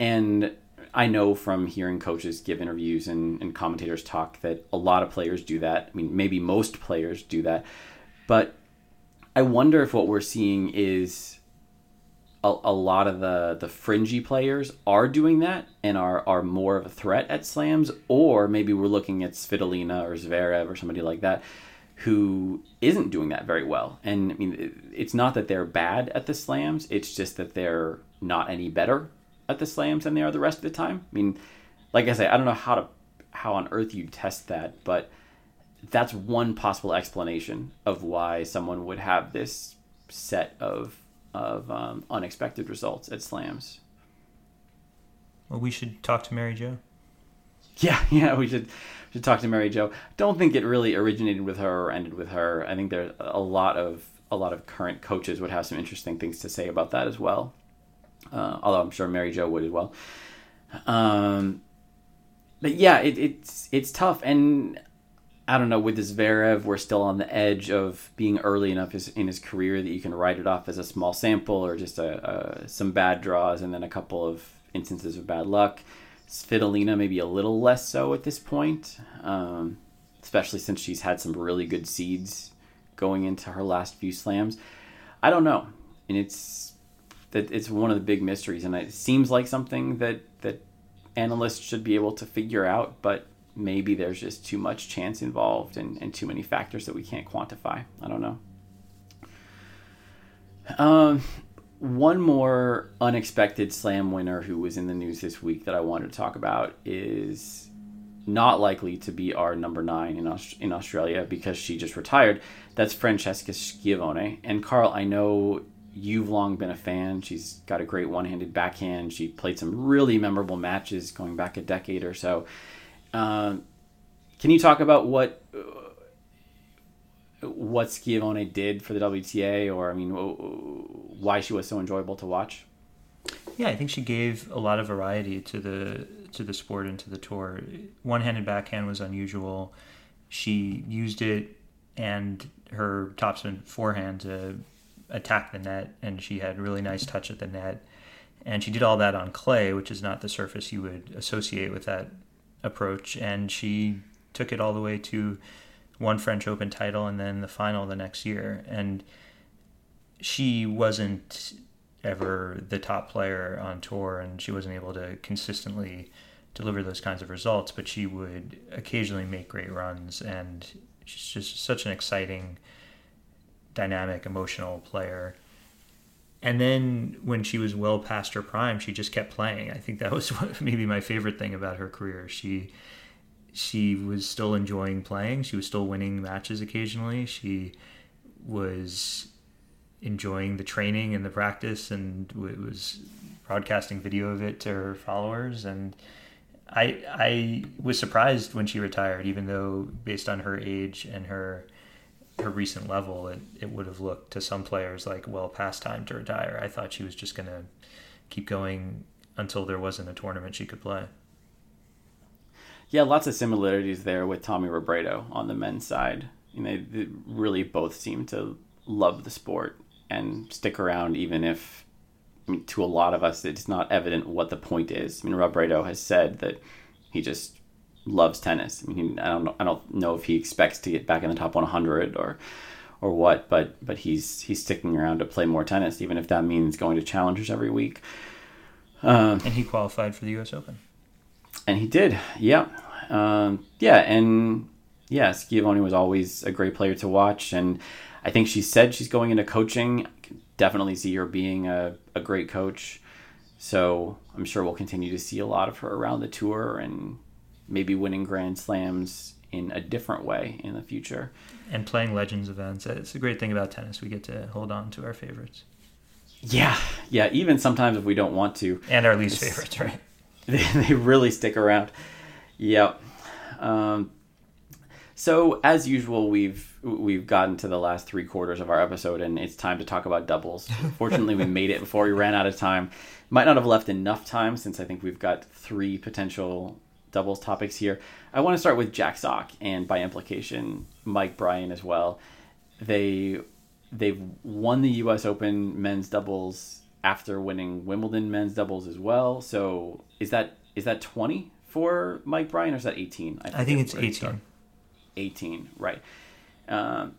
And I know from hearing coaches give interviews and, and commentators talk that a lot of players do that. I mean, maybe most players do that, but I wonder if what we're seeing is a, a lot of the the fringy players are doing that and are are more of a threat at slams, or maybe we're looking at Svitolina or Zverev or somebody like that who isn't doing that very well. And I mean, it's not that they're bad at the slams; it's just that they're not any better at the slams than they are the rest of the time. I mean, like I say, I don't know how to how on earth you test that, but that's one possible explanation of why someone would have this set of of um, unexpected results at slams. Well, we should talk to Mary Jo. Yeah, yeah, we should should talk to Mary Jo. Don't think it really originated with her or ended with her. I think there's a lot of a lot of current coaches would have some interesting things to say about that as well. Uh, although I'm sure Mary Jo would as well. Um, but yeah, it, it's it's tough, and I don't know, with Zverev, we're still on the edge of being early enough in his career that you can write it off as a small sample or just a, a some bad draws and then a couple of instances of bad luck. Svitolina maybe a little less so at this point, um, especially since she's had some really good seeds going into her last few slams. I don't know, and it's that it's one of the big mysteries, and it seems like something that that analysts should be able to figure out, but maybe there's just too much chance involved and, and too many factors that we can't quantify. I don't know. Um, one more unexpected slam winner who was in the news this week that I wanted to talk about is not likely to be our number nine in, Aust- in Australia because she just retired. That's Francesca Schiavone. And Carl, I know you've long been a fan. She's got a great one handed backhand. She played some really memorable matches going back a decade or so. Um, can you talk about what uh, what Schiavone did for the WTA, or I mean, why she was so enjoyable to watch? Yeah, I think she gave a lot of variety to the to the sport and to the tour. One-handed backhand was unusual. She used it and her topspin forehand to attack the net, and she had really nice touch at the net. And she did all that on clay, which is not the surface you would associate with that approach, and she took it all the way to one French Open title and then the final the next year. And she wasn't ever the top player on tour, and she wasn't able to consistently deliver those kinds of results, but she would occasionally make great runs, and she's just such an exciting, dynamic, emotional player. And then when she was well past her prime, she just kept playing. I think that was maybe my favorite thing about her career. She she was still enjoying playing. She was still winning matches occasionally. She was enjoying the training and the practice, and was broadcasting video of it to her followers. And I I was surprised when she retired, even though based on her age and her her recent level, it, it would have looked to some players like well past time to retire. I thought she was just going to keep going until there wasn't a tournament she could play. Yeah, lots of similarities there with Tommy Robredo on the men's side. You know, they really both seem to love the sport and stick around, even if, I mean, to a lot of us, it's not evident what the point is. I mean, Robredo has said that he just loves tennis. I mean, I don't know, I don't know if he expects to get back in the top 100 or or what, but but he's he's sticking around to play more tennis, even if that means going to challengers every week. Um, and he qualified for the U.S. Open. And he did, yeah, um, yeah, and yeah, Schiavone was always a great player to watch, and I think she said she's going into coaching. I can definitely see her being a, a great coach. So I'm sure we'll continue to see a lot of her around the tour and maybe winning Grand Slams in a different way in the future. And playing Legends events. It's a great thing about tennis. We get to hold on to our favorites. Yeah, yeah. Even sometimes if we don't want to, and our least favorites, right? They, they really stick around. Yep. Um, so as usual, we've we've gotten to the last three quarters of our episode, and it's time to talk about doubles. Fortunately, we made it before we ran out of time. Might not have left enough time since I think we've got three potential doubles topics here. I want to start with Jack Sock and by implication Mike Bryan as well. They they've won the U.S. Open men's doubles after winning Wimbledon men's doubles as well. So is that is that twenty for Mike Bryan or is that eighteen? I, I think it's eighteen. Eighteen, right? Um,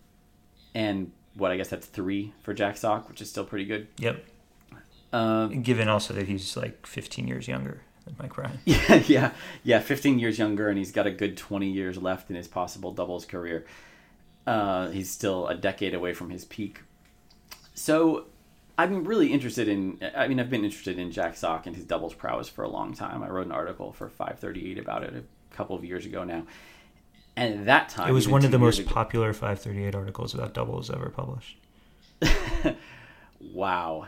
and what I guess that's three for Jack Sock, which is still pretty good. Yep. Um, Given also that he's like fifteen years younger. Mike Bryan. Yeah, yeah, yeah. Fifteen years younger, and he's got a good twenty years left in his possible doubles career. Uh, he's still a decade away from his peak. So, I'm really interested in. I mean, I've been interested in Jack Sock and his doubles prowess for a long time. I wrote an article for 538 about it a couple of years ago now. And at that time, it was one of the most ago, popular 538 articles about doubles ever published. wow,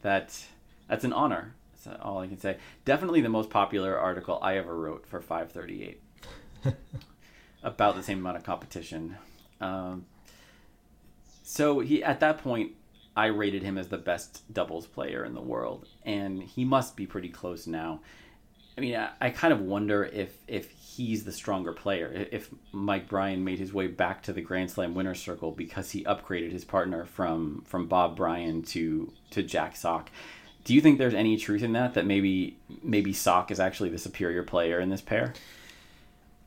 that that's an honor. That's all I can say. Definitely the most popular article I ever wrote for 538. About the same amount of competition. Um, so he at that point, I rated him as the best doubles player in the world, and he must be pretty close now. I mean, I, I kind of wonder if if he's the stronger player. If Mike Bryan made his way back to the Grand Slam winner circle because he upgraded his partner from from Bob Bryan to to Jack Sock do you think there's any truth in that? That maybe maybe Sock is actually the superior player in this pair?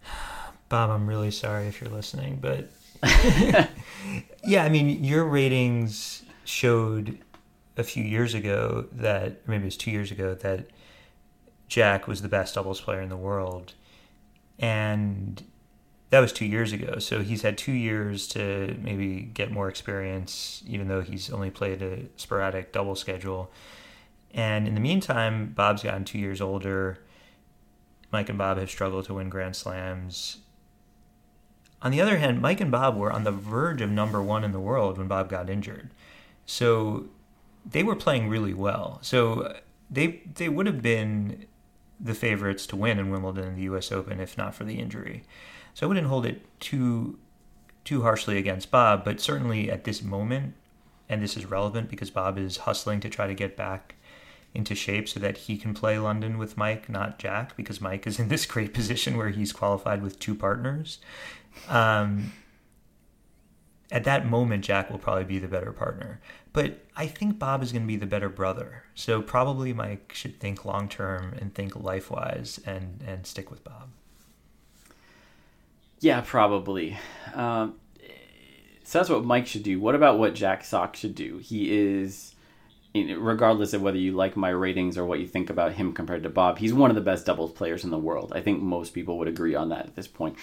Bob, I'm really sorry if you're listening, but yeah, I mean, your ratings showed a few years ago that maybe it was two years ago that Jack was the best doubles player in the world, and that was two years ago. So he's had two years to maybe get more experience, even though he's only played a sporadic double schedule. And in the meantime, Bob's gotten two years older. Mike and Bob have struggled to win Grand Slams. On the other hand, Mike and Bob were on the verge of number one in the world when Bob got injured. So they were playing really well. So they they would have been the favorites to win in Wimbledon and the US Open if not for the injury. So I wouldn't hold it too too harshly against Bob, but certainly at this moment, and this is relevant because Bob is hustling to try to get back into shape so that he can play London with Mike, not Jack, because Mike is in this great position where he's qualified with two partners. Um, at that moment, Jack will probably be the better partner. But I think Bob is going to be the better brother. So probably Mike should think long term and think life wise and, and stick with Bob. Yeah, probably. Um, so that's what Mike should do. What about what Jack Sock should do? He is regardless of whether you like my ratings or what you think about him compared to Bob, he's one of the best doubles players in the world. I think most people would agree on that at this point.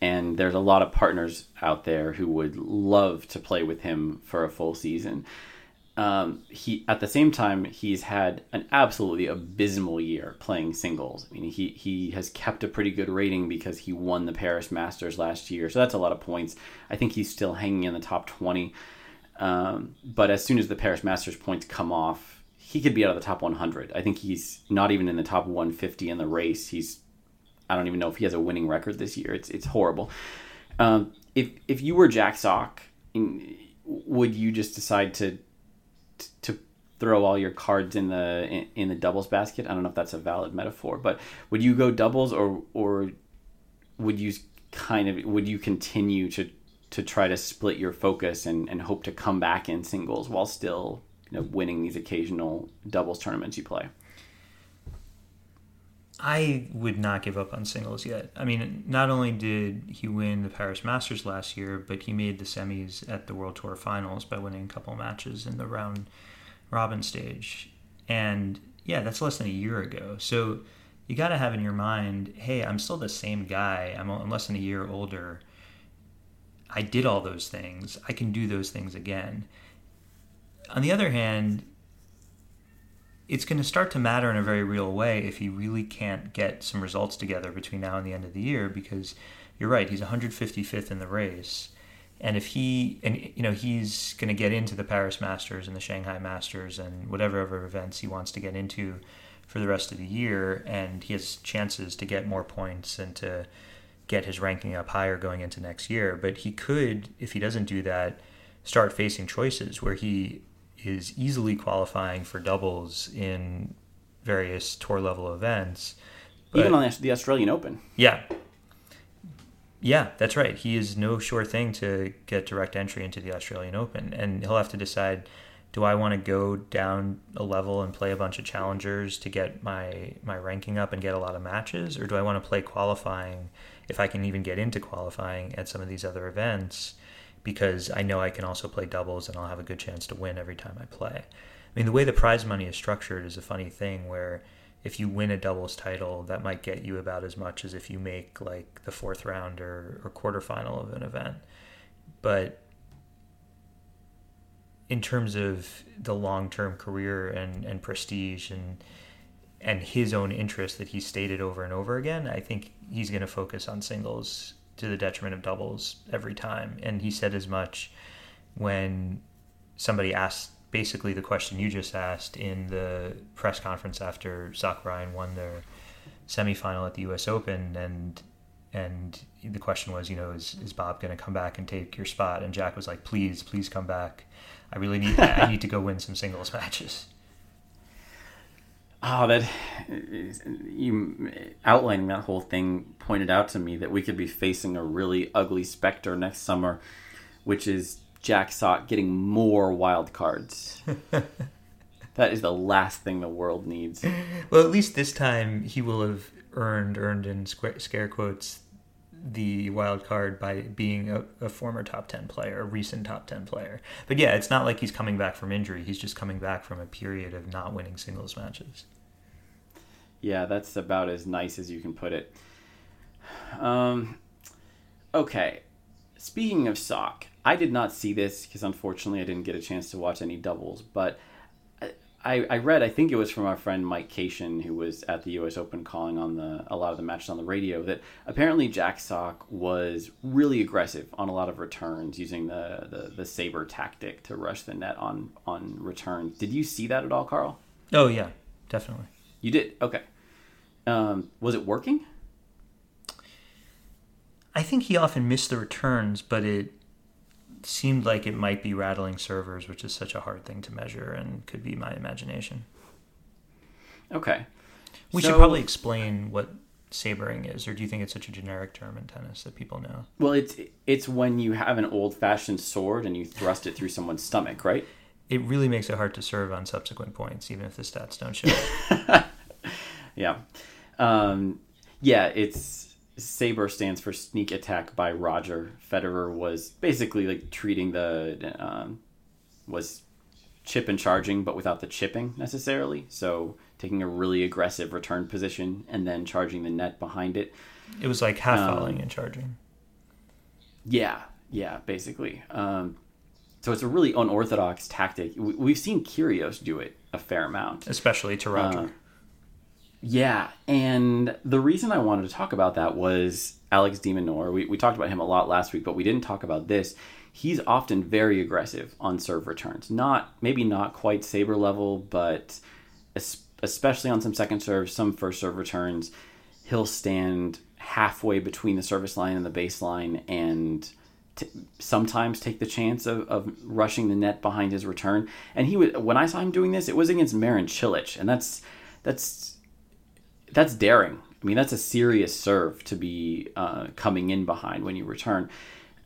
And there's a lot of partners out there who would love to play with him for a full season. um, he at the same time he's had an absolutely abysmal year playing singles. I mean, he he has kept a pretty good rating because he won the Paris Masters last year, so that's a lot of points. I think he's still hanging in the top twenty. Um, but as soon as the Paris Masters points come off, he could be out of the top 100. I think he's not even in the top 150 in the race. He's I don't even know if he has a winning record this year. It's it's horrible. Um, if if you were Jack Sock, would you just decide to to throw all your cards in the in, in, the doubles basket. I don't know if that's a valid metaphor, but would you go doubles or or would you kind of would you continue to to try to split your focus and, and hope to come back in singles while still you know winning these occasional doubles tournaments you play? I would not give up on singles yet. I mean, not only did he win the Paris Masters last year, but he made the semis at the World Tour Finals by winning a couple matches in the round robin stage. And yeah, that's less than a year ago. So you got to have in your mind, hey, I'm still the same guy. I'm, I'm less than a year older. I did all those things. I can do those things again. On the other hand, it's going to start to matter in a very real way if he really can't get some results together between now and the end of the year because you're right he's 155th in the race and if he and you know he's going to get into the Paris Masters and the Shanghai Masters and whatever other events he wants to get into for the rest of the year and he has chances to get more points and to get his ranking up higher going into next year but he could if he doesn't do that start facing choices where he is easily qualifying for doubles in various tour level events. But, Even on the Australian Open. Yeah. Yeah, that's right. He is no sure thing to get direct entry into the Australian Open. And he'll have to decide do I want to go down a level and play a bunch of challengers to get my, my ranking up and get a lot of matches? Or do I want to play qualifying if I can even get into qualifying at some of these other events? because I know I can also play doubles and I'll have a good chance to win every time I play. I mean, the way the prize money is structured is a funny thing where if you win a doubles title, that might get you about as much as if you make like the fourth round or, or quarterfinal of an event. But in terms of the long term career and, and prestige and and his own interest that he stated over and over again, I think he's going to focus on singles to the detriment of doubles every time. And he said as much when somebody asked basically the question you just asked in the press conference after Zach Bryan won their semifinal at the U.S. Open, and and the question was, you know, is, is Bob going to come back and take your spot? And Jack was like, please, please come back. I really need I need to go win some singles matches. Oh, that you outlining that whole thing pointed out to me that we could be facing a really ugly specter next summer, which is Jack Sock getting more wild cards. that is the last thing the world needs. Well, at least this time he will have earned earned in scare quotes the wild card by being a, a, former top 10 player, a recent top 10 player. But yeah, it's not like he's coming back from injury. He's just coming back from a period of not winning singles matches. Yeah, that's about as nice as you can put it. Um, okay. Speaking of sock, I did not see this because unfortunately I didn't get a chance to watch any doubles, but I, I read, I think it was from our friend Mike Cation, who was at the U.S. Open calling on the a lot of the matches on the radio, that apparently Jack Sock was really aggressive on a lot of returns, using the, the, the SABR tactic to rush the net on on returns. Did you see that at all, Carl? Oh yeah, definitely. You did. Okay. Um, was it working? I think he often missed the returns, but it seemed like it might be rattling servers, which is such a hard thing to measure and could be my imagination. Okay. We so, should probably explain what sabering is, or do you think it's such a generic term in tennis that people know? Well, it's it's when you have an old-fashioned sword and you thrust it through someone's stomach, right? It really makes it hard to serve on subsequent points, even if the stats don't show. yeah, um, yeah. It's SABR stands for sneak attack by Roger. Federer was basically like treating the um, was chip and charging, but without the chipping necessarily. So taking a really aggressive return position and then charging the net behind it. It was like half um, and charging. Yeah, yeah, basically. Um, So it's a really unorthodox tactic. We've seen Kyrgios do it a fair amount, especially to Roger. Uh, yeah, and the reason I wanted to talk about that was Alex de Minaur. We, we talked about him a lot last week, but we didn't talk about this. He's often very aggressive on serve returns. Not maybe not quite SABR level, but especially on some second serves, some first serve returns, he'll stand halfway between the service line and the baseline and t- sometimes take the chance of, of rushing the net behind his return. And he was when I saw him doing this, it was against Marin Cilic, and that's that's that's daring. I mean, that's a serious serve to be uh, coming in behind when you return.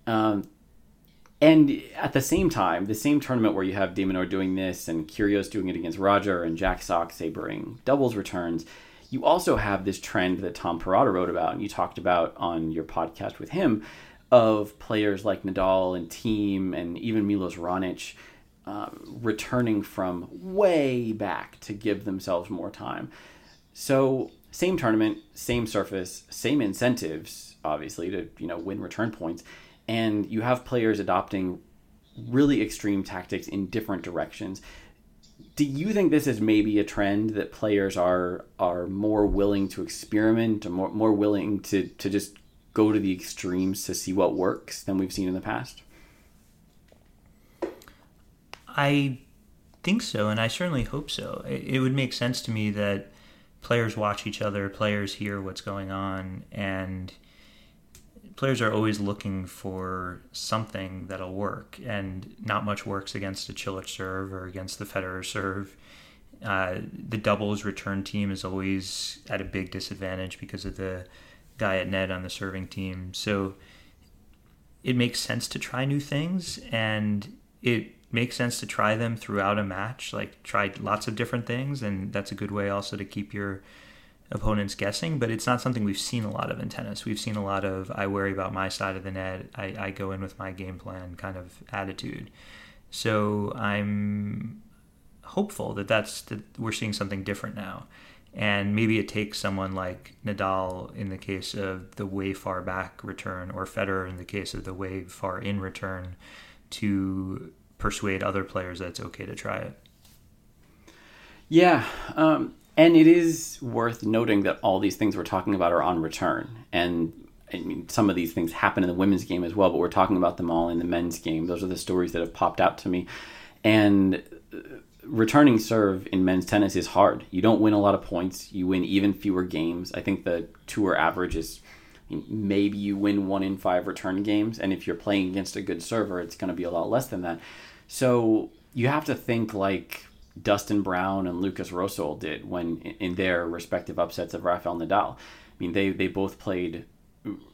Um, and at the same time, the same tournament where you have de Minaur doing this and Kyrgios doing it against Roger and Jack Sock sabering doubles returns, you also have this trend that Tom Perrotta wrote about and you talked about on your podcast with him of players like Nadal and Thiem and even Milos Raonic uh, returning from way back to give themselves more time. So same tournament, same surface, same incentives, obviously to you know win return points, and you have players adopting really extreme tactics in different directions. Do you think this is maybe a trend that players are are more willing to experiment, or more more willing to to just go to the extremes to see what works than we've seen in the past? I think so, and I certainly hope so. It, it would make sense to me that players watch each other, players hear what's going on, and players are always looking for something that'll work. And not much works against a Cilic serve or against the Federer serve. Uh, the doubles return team is always at a big disadvantage because of the guy at net on the serving team. So it makes sense to try new things, and it makes sense to try them throughout a match. Like try lots of different things, and that's a good way also to keep your opponents guessing. But it's not something we've seen a lot of in tennis. We've seen a lot of I worry about my side of the net. I, I go in with my game plan kind of attitude. So I'm hopeful that that's that we're seeing something different now. And maybe it takes someone like Nadal in the case of the way far back return, or Federer in the case of the way far in return, to persuade other players that it's okay to try it. Yeah, um, and it is worth noting that all these things we're talking about are on return, and I mean some of these things happen in the women's game as well, but we're talking about them all in the men's game. Those are the stories that have popped out to me, and uh, returning serve in men's tennis is hard. You don't win a lot of points. You win even fewer games. I think the tour average is maybe you win one in five return games, and if you're playing against a good server, it's going to be a lot less than that. So you have to think like Dustin Brown and Lukas Rosol did when in their respective upsets of Rafael Nadal. I mean, they they both played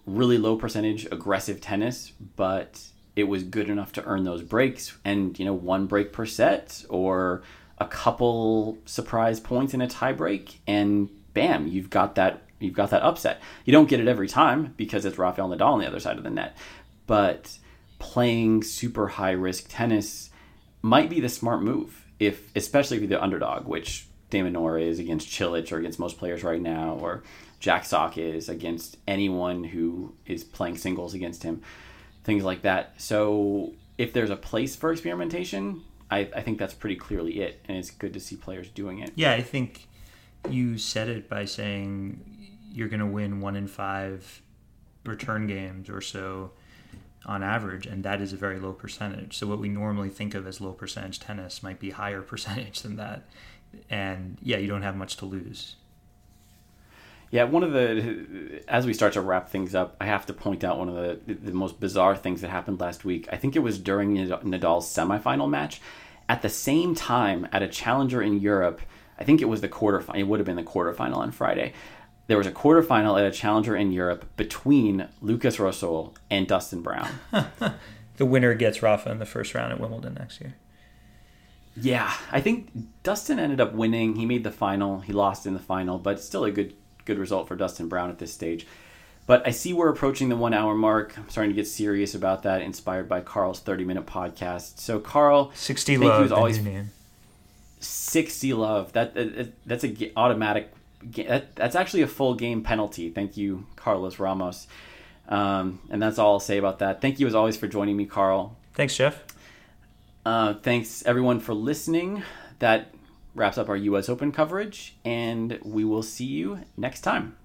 really low percentage aggressive tennis, but it was good enough to earn those breaks and you know one break per set or a couple surprise points in a tiebreak and bam, you've got that you've got that upset. You don't get it every time because it's Rafael Nadal on the other side of the net, but playing super high risk tennis might be the smart move if especially if you're the underdog, which Minaur is against Cilic or against most players right now, or Jack Sock is against anyone who is playing singles against him, things like that. So if there's a place for experimentation, I, I think that's pretty clearly it, and it's good to see players doing it. Yeah, I think you said it by saying you're going to win one in five return games or so on average, and that is a very low percentage. So what we normally think of as low percentage tennis might be higher percentage than that. And yeah, you don't have much to lose. Yeah, one of the as we start to wrap things up, I have to point out one of the the most bizarre things that happened last week. I think it was during Nadal's semifinal match. At the same time, at a challenger in Europe, I think it was the quarterfinal. It would have been the quarterfinal on Friday there was a quarterfinal at a challenger in Europe between Lukas Rosol and Dustin Brown. the winner gets Rafa in the first round at Wimbledon next year. Yeah, I think Dustin ended up winning. He made the final. He lost in the final, but still a good good result for Dustin Brown at this stage. But I see we're approaching the one hour mark. I'm starting to get serious about that, inspired by Carl's 30 minute podcast. So, Carl, 60 love, always 60 love. That, that that's a automatic that, that's actually a full game penalty. Thank you, Carlos Ramos. Um, and that's all I'll say about that. Thank you as always for joining me, Carl. Thanks, Jeff. Uh, thanks everyone for listening. That wraps up our U.S. Open coverage, and we will see you next time.